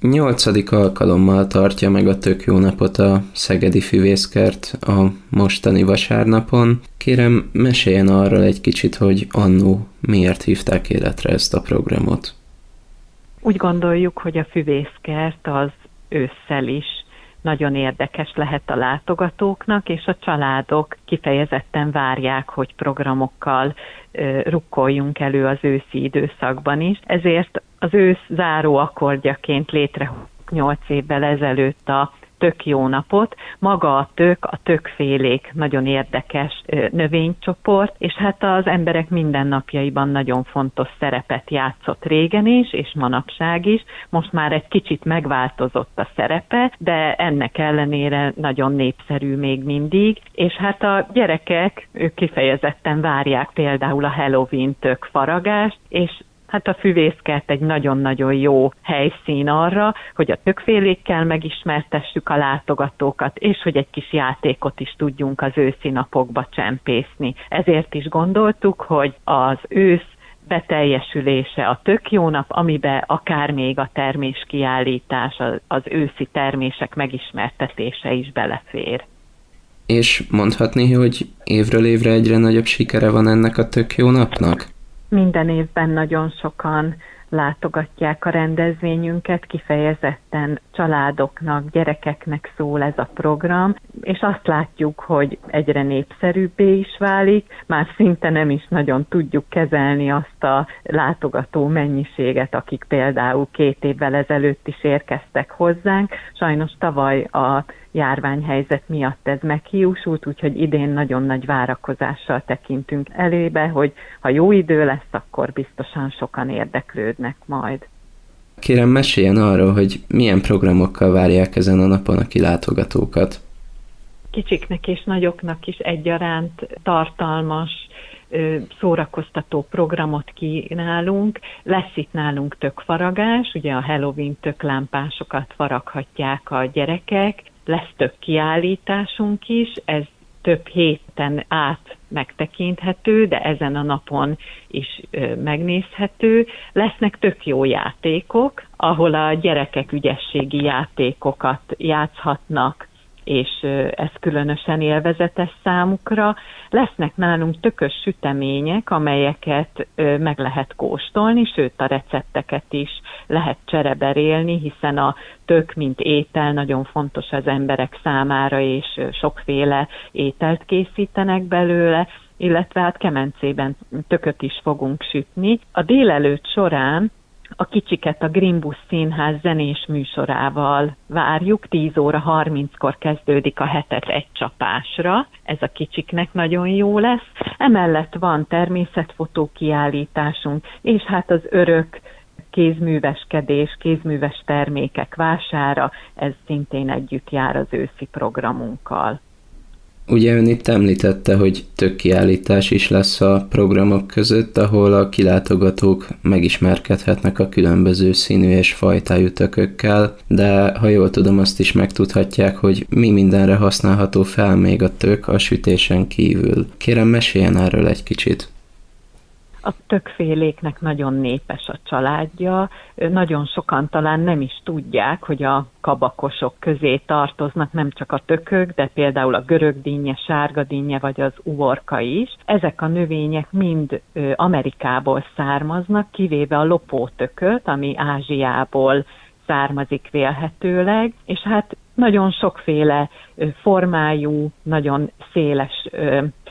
Nyolcadik alkalommal tartja meg a tök jó napot a Szegedi Füvészkert a mostani vasárnapon. Kérem, meséljen arról egy kicsit, hogy annó miért hívták életre ezt a programot. Úgy gondoljuk, hogy a füvészkert az ősszel is nagyon érdekes lehet a látogatóknak, és a családok kifejezetten várják, hogy programokkal rukkoljunk elő az őszi időszakban is. Ezért az ősz záró akkordjaként létre 8 évvel ezelőtt a tök jó napot. Maga a tök, a tökfélék nagyon érdekes növénycsoport, és hát az emberek mindennapjaiban nagyon fontos szerepet játszott régen is, és manapság is. Most már egy kicsit megváltozott a szerepe, de ennek ellenére nagyon népszerű még mindig, és hát a gyerekek ők kifejezetten várják például a Halloween tök faragást, és Hát a füvészkert egy nagyon-nagyon jó helyszín arra, hogy a tökfélékkel megismertessük a látogatókat, és hogy egy kis játékot is tudjunk az őszi napokba csempészni. Ezért is gondoltuk, hogy az ősz beteljesülése a tök jó nap, amiben akár még a termés kiállítás, az őszi termések megismertetése is belefér. És mondhatni, hogy évről évre egyre nagyobb sikere van ennek a tök jó napnak? Minden évben nagyon sokan látogatják a rendezvényünket, kifejezetten családoknak, gyerekeknek szól ez a program, és azt látjuk, hogy egyre népszerűbbé is válik, már szinte nem is nagyon tudjuk kezelni azt a látogató mennyiséget, akik például két évvel ezelőtt is érkeztek hozzánk. Sajnos tavaly a járványhelyzet miatt ez meghiúsult, úgyhogy idén nagyon nagy várakozással tekintünk elébe, hogy ha jó idő lesz, akkor biztosan sokan érdeklődnek majd. Kérem, meséljen arról, hogy milyen programokkal várják ezen a napon a kilátogatókat. Kicsiknek és nagyoknak is egyaránt tartalmas, szórakoztató programot kínálunk. Lesz itt nálunk tökfaragás, ugye a Halloween töklámpásokat faraghatják a gyerekek, lesz több kiállításunk is, ez több héten át megtekinthető, de ezen a napon is megnézhető. Lesznek tök jó játékok, ahol a gyerekek ügyességi játékokat játszhatnak, és ez különösen élvezetes számukra. Lesznek nálunk tökös sütemények, amelyeket meg lehet kóstolni, sőt a recepteket is lehet csereberélni, hiszen a tök, mint étel nagyon fontos az emberek számára, és sokféle ételt készítenek belőle, illetve hát kemencében tököt is fogunk sütni. A délelőtt során a kicsiket a Grimbus Színház zenés műsorával várjuk. 10 óra 30-kor kezdődik a hetet egy csapásra. Ez a kicsiknek nagyon jó lesz. Emellett van természetfotó kiállításunk, és hát az örök kézműveskedés, kézműves termékek vására, ez szintén együtt jár az őszi programunkkal. Ugye ön itt említette, hogy tök kiállítás is lesz a programok között, ahol a kilátogatók megismerkedhetnek a különböző színű és fajtájú tökökkel, de ha jól tudom, azt is megtudhatják, hogy mi mindenre használható fel még a tök a sütésen kívül. Kérem, meséljen erről egy kicsit. A tökféléknek nagyon népes a családja, nagyon sokan talán nem is tudják, hogy a kabakosok közé tartoznak nem csak a tökök, de például a görögdínje, sárgadínje vagy az uvorka is. Ezek a növények mind Amerikából származnak, kivéve a lopótököt, ami Ázsiából származik vélhetőleg, és hát nagyon sokféle formájú, nagyon széles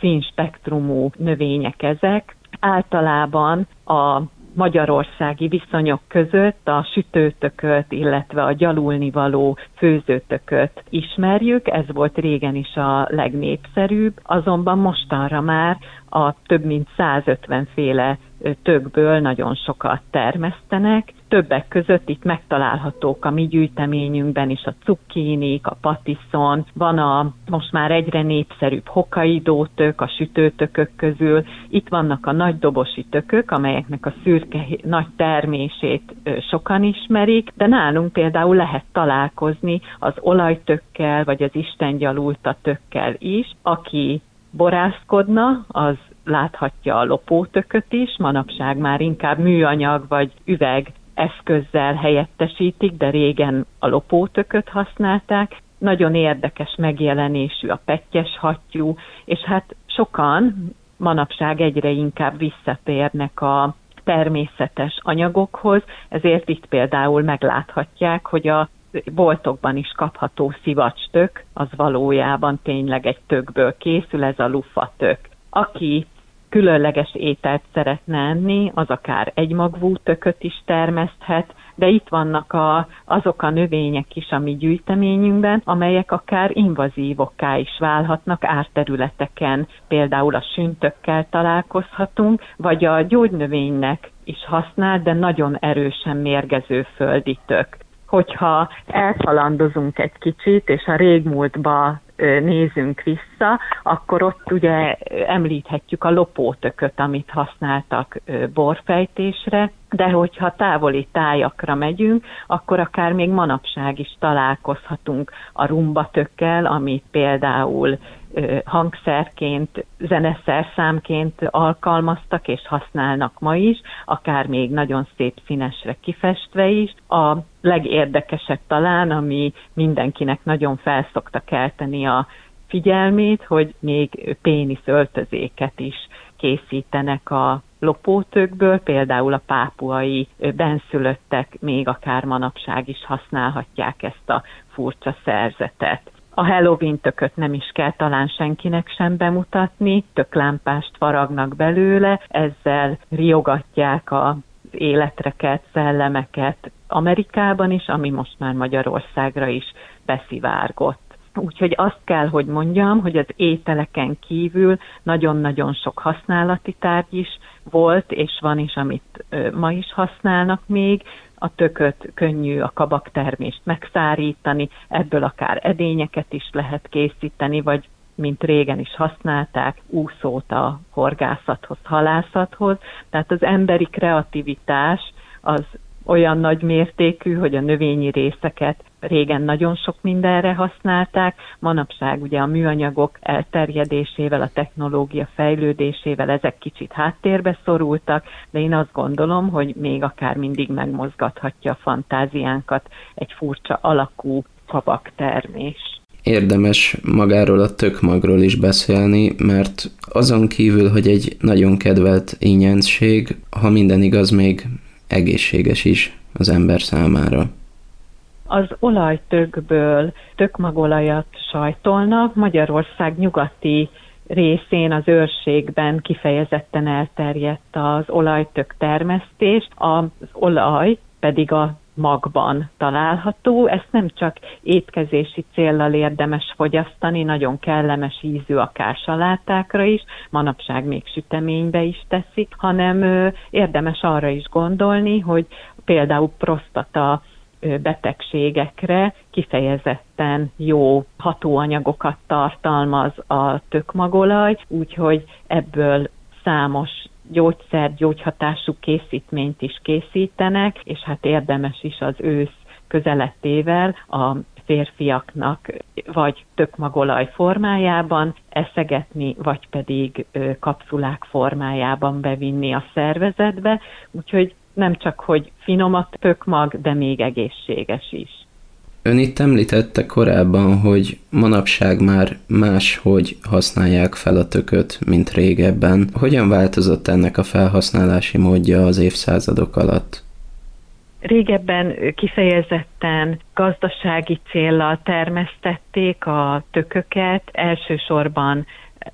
színspektrumú növények ezek, általában a magyarországi viszonyok között a sütőtököt, illetve a gyalulnivaló főzőtököt ismerjük, ez volt régen is a legnépszerűbb, azonban mostanra már a több mint 150 féle tökből nagyon sokat termesztenek. Többek között itt megtalálhatók a mi gyűjteményünkben is a cukkinik, a patiszon, van a most már egyre népszerűbb hokaidó tök, a sütőtökök közül, itt vannak a nagy dobosi tökök, amelyeknek a szürke nagy termését sokan ismerik, de nálunk például lehet találkozni az olajtökkel, vagy az Isten gyalulta tökkel is, aki borászkodna, az láthatja a lopótököt is, manapság már inkább műanyag vagy üveg eszközzel helyettesítik, de régen a lopótököt használták. Nagyon érdekes megjelenésű a pettyes hattyú, és hát sokan manapság egyre inkább visszatérnek a természetes anyagokhoz, ezért itt például megláthatják, hogy a boltokban is kapható szivacs-tök, az valójában tényleg egy tökből készül, ez a lufatök. Aki különleges ételt szeretne enni, az akár egymagvú tököt is termeszthet, de itt vannak a, azok a növények is a mi gyűjteményünkben, amelyek akár invazívokká is válhatnak árterületeken, például a süntökkel találkozhatunk, vagy a gyógynövénynek is használ, de nagyon erősen mérgező földi tök. Hogyha elkalandozunk egy kicsit, és a régmúltba nézünk vissza, akkor ott ugye említhetjük a lopótököt, amit használtak borfejtésre, de hogyha távoli tájakra megyünk, akkor akár még manapság is találkozhatunk a rumbatökkel, amit például hangszerként, zeneszerszámként alkalmaztak és használnak ma is, akár még nagyon szép színesre kifestve is. A legérdekesebb talán, ami mindenkinek nagyon felszokta kelteni a figyelmét, hogy még pénisz öltözéket is készítenek a lopótökből, például a pápuai benszülöttek még akár manapság is használhatják ezt a furcsa szerzetet. A Halloween tököt nem is kell talán senkinek sem bemutatni, töklámpást faragnak belőle, ezzel riogatják a életreket, szellemeket Amerikában is, ami most már Magyarországra is beszivárgott. Úgyhogy azt kell, hogy mondjam, hogy az ételeken kívül nagyon-nagyon sok használati tárgy is volt, és van is, amit ma is használnak még. A tököt könnyű a kabaktermést megszárítani, ebből akár edényeket is lehet készíteni, vagy mint régen is használták, úszót a horgászathoz, halászathoz. Tehát az emberi kreativitás az olyan nagy mértékű, hogy a növényi részeket régen nagyon sok mindenre használták, manapság ugye a műanyagok elterjedésével, a technológia fejlődésével ezek kicsit háttérbe szorultak, de én azt gondolom, hogy még akár mindig megmozgathatja a fantáziánkat egy furcsa alakú kabaktermés. Érdemes magáról a tökmagról is beszélni, mert azon kívül, hogy egy nagyon kedvelt ínyenszég, ha minden igaz, még egészséges is az ember számára. Az olajtökből tökmagolajat sajtolnak, Magyarország nyugati részén az őrségben kifejezetten elterjedt az olajtök termesztés, az olaj pedig a magban található. Ezt nem csak étkezési céllal érdemes fogyasztani, nagyon kellemes ízű a kásalátákra is, manapság még süteménybe is teszik, hanem érdemes arra is gondolni, hogy például prostata betegségekre kifejezetten jó hatóanyagokat tartalmaz a tökmagolaj, úgyhogy ebből számos gyógyszer, gyógyhatású készítményt is készítenek, és hát érdemes is az ősz közeletével a férfiaknak vagy tökmagolaj formájában eszegetni, vagy pedig kapszulák formájában bevinni a szervezetbe, úgyhogy nem csak, hogy finom a tökmag, de még egészséges is. Ön itt említette korábban, hogy manapság már máshogy használják fel a tököt, mint régebben. Hogyan változott ennek a felhasználási módja az évszázadok alatt? Régebben kifejezetten gazdasági céllal termesztették a tököket, elsősorban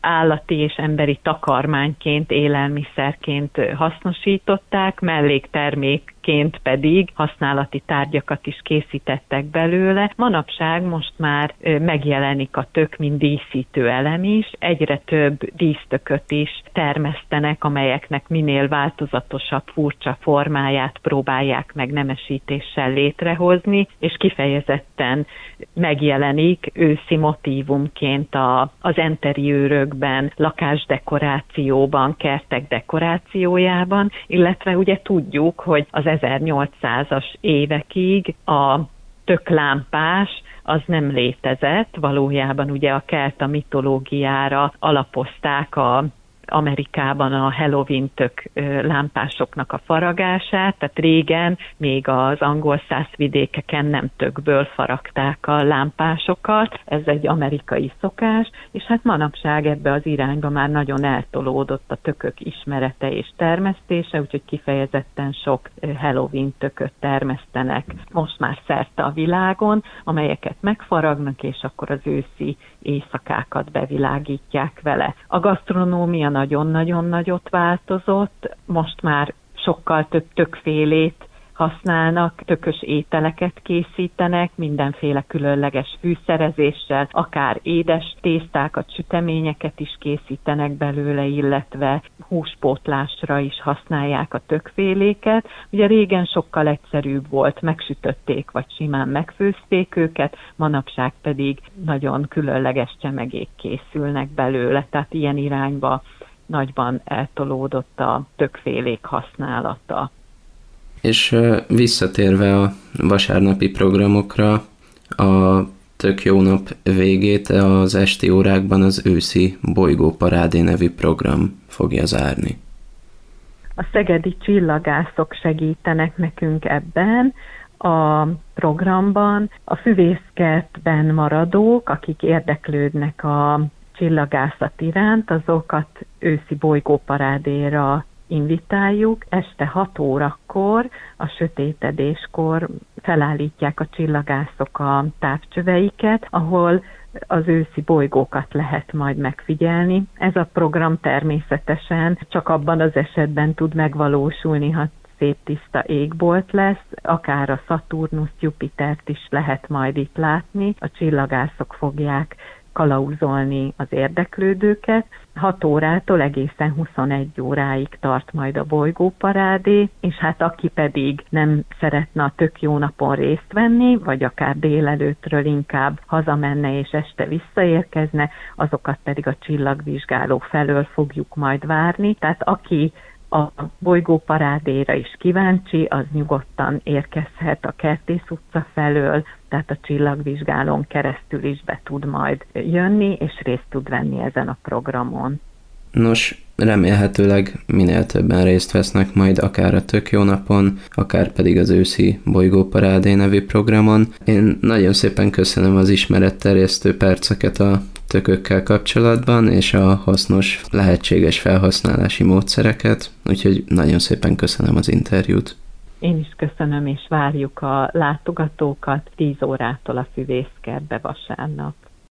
állati és emberi takarmányként, élelmiszerként hasznosították, melléktermék ként pedig használati tárgyakat is készítettek belőle. Manapság most már megjelenik a tök, mint díszítő elem is. Egyre több dísztököt is termesztenek, amelyeknek minél változatosabb, furcsa formáját próbálják meg nemesítéssel létrehozni, és kifejezetten megjelenik őszi motívumként a, az enteriőrökben, lakásdekorációban, kertek dekorációjában, illetve ugye tudjuk, hogy az 1800-as évekig a töklámpás az nem létezett, valójában ugye a kelta mitológiára alapozták a Amerikában a Halloween tök lámpásoknak a faragását, tehát régen még az angol száz vidékeken nem tökből faragták a lámpásokat, ez egy amerikai szokás, és hát manapság ebbe az irányba már nagyon eltolódott a tökök ismerete és termesztése, úgyhogy kifejezetten sok Halloween tököt termesztenek most már szerte a világon, amelyeket megfaragnak, és akkor az őszi éjszakákat bevilágítják vele. A gasztronómia nagyon-nagyon nagyot változott, most már sokkal több tökfélét használnak, tökös ételeket készítenek, mindenféle különleges fűszerezéssel, akár édes tésztákat, süteményeket is készítenek belőle, illetve húspótlásra is használják a tökféléket. Ugye régen sokkal egyszerűbb volt, megsütötték, vagy simán megfőzték őket, manapság pedig nagyon különleges csemegék készülnek belőle, tehát ilyen irányba nagyban eltolódott a tökfélék használata. És visszatérve a vasárnapi programokra, a tök jó nap végét az esti órákban az őszi bolygóparádé nevű program fogja zárni. A szegedi csillagászok segítenek nekünk ebben, a programban a füvészkertben maradók, akik érdeklődnek a csillagászat iránt, azokat őszi bolygóparádéra invitáljuk. Este 6 órakor, a sötétedéskor felállítják a csillagászok a távcsöveiket, ahol az őszi bolygókat lehet majd megfigyelni. Ez a program természetesen csak abban az esetben tud megvalósulni, ha szép tiszta égbolt lesz, akár a Saturnus, Jupitert is lehet majd itt látni. A csillagászok fogják kalauzolni az érdeklődőket. 6 órától egészen 21 óráig tart majd a bolygóparádé, és hát aki pedig nem szeretne a tök jó napon részt venni, vagy akár délelőttről inkább hazamenne és este visszaérkezne, azokat pedig a csillagvizsgáló felől fogjuk majd várni. Tehát aki a bolygóparádéra is kíváncsi, az nyugodtan érkezhet a Kertész utca felől, tehát a csillagvizsgálón keresztül is be tud majd jönni, és részt tud venni ezen a programon. Nos, remélhetőleg minél többen részt vesznek majd akár a Tök Jó Napon, akár pedig az őszi Bolygóparádé nevű programon. Én nagyon szépen köszönöm az ismeretterjesztő perceket a tökökkel kapcsolatban, és a hasznos, lehetséges felhasználási módszereket, úgyhogy nagyon szépen köszönöm az interjút. Én is köszönöm, és várjuk a látogatókat 10 órától a füvészkertbe vasárnap.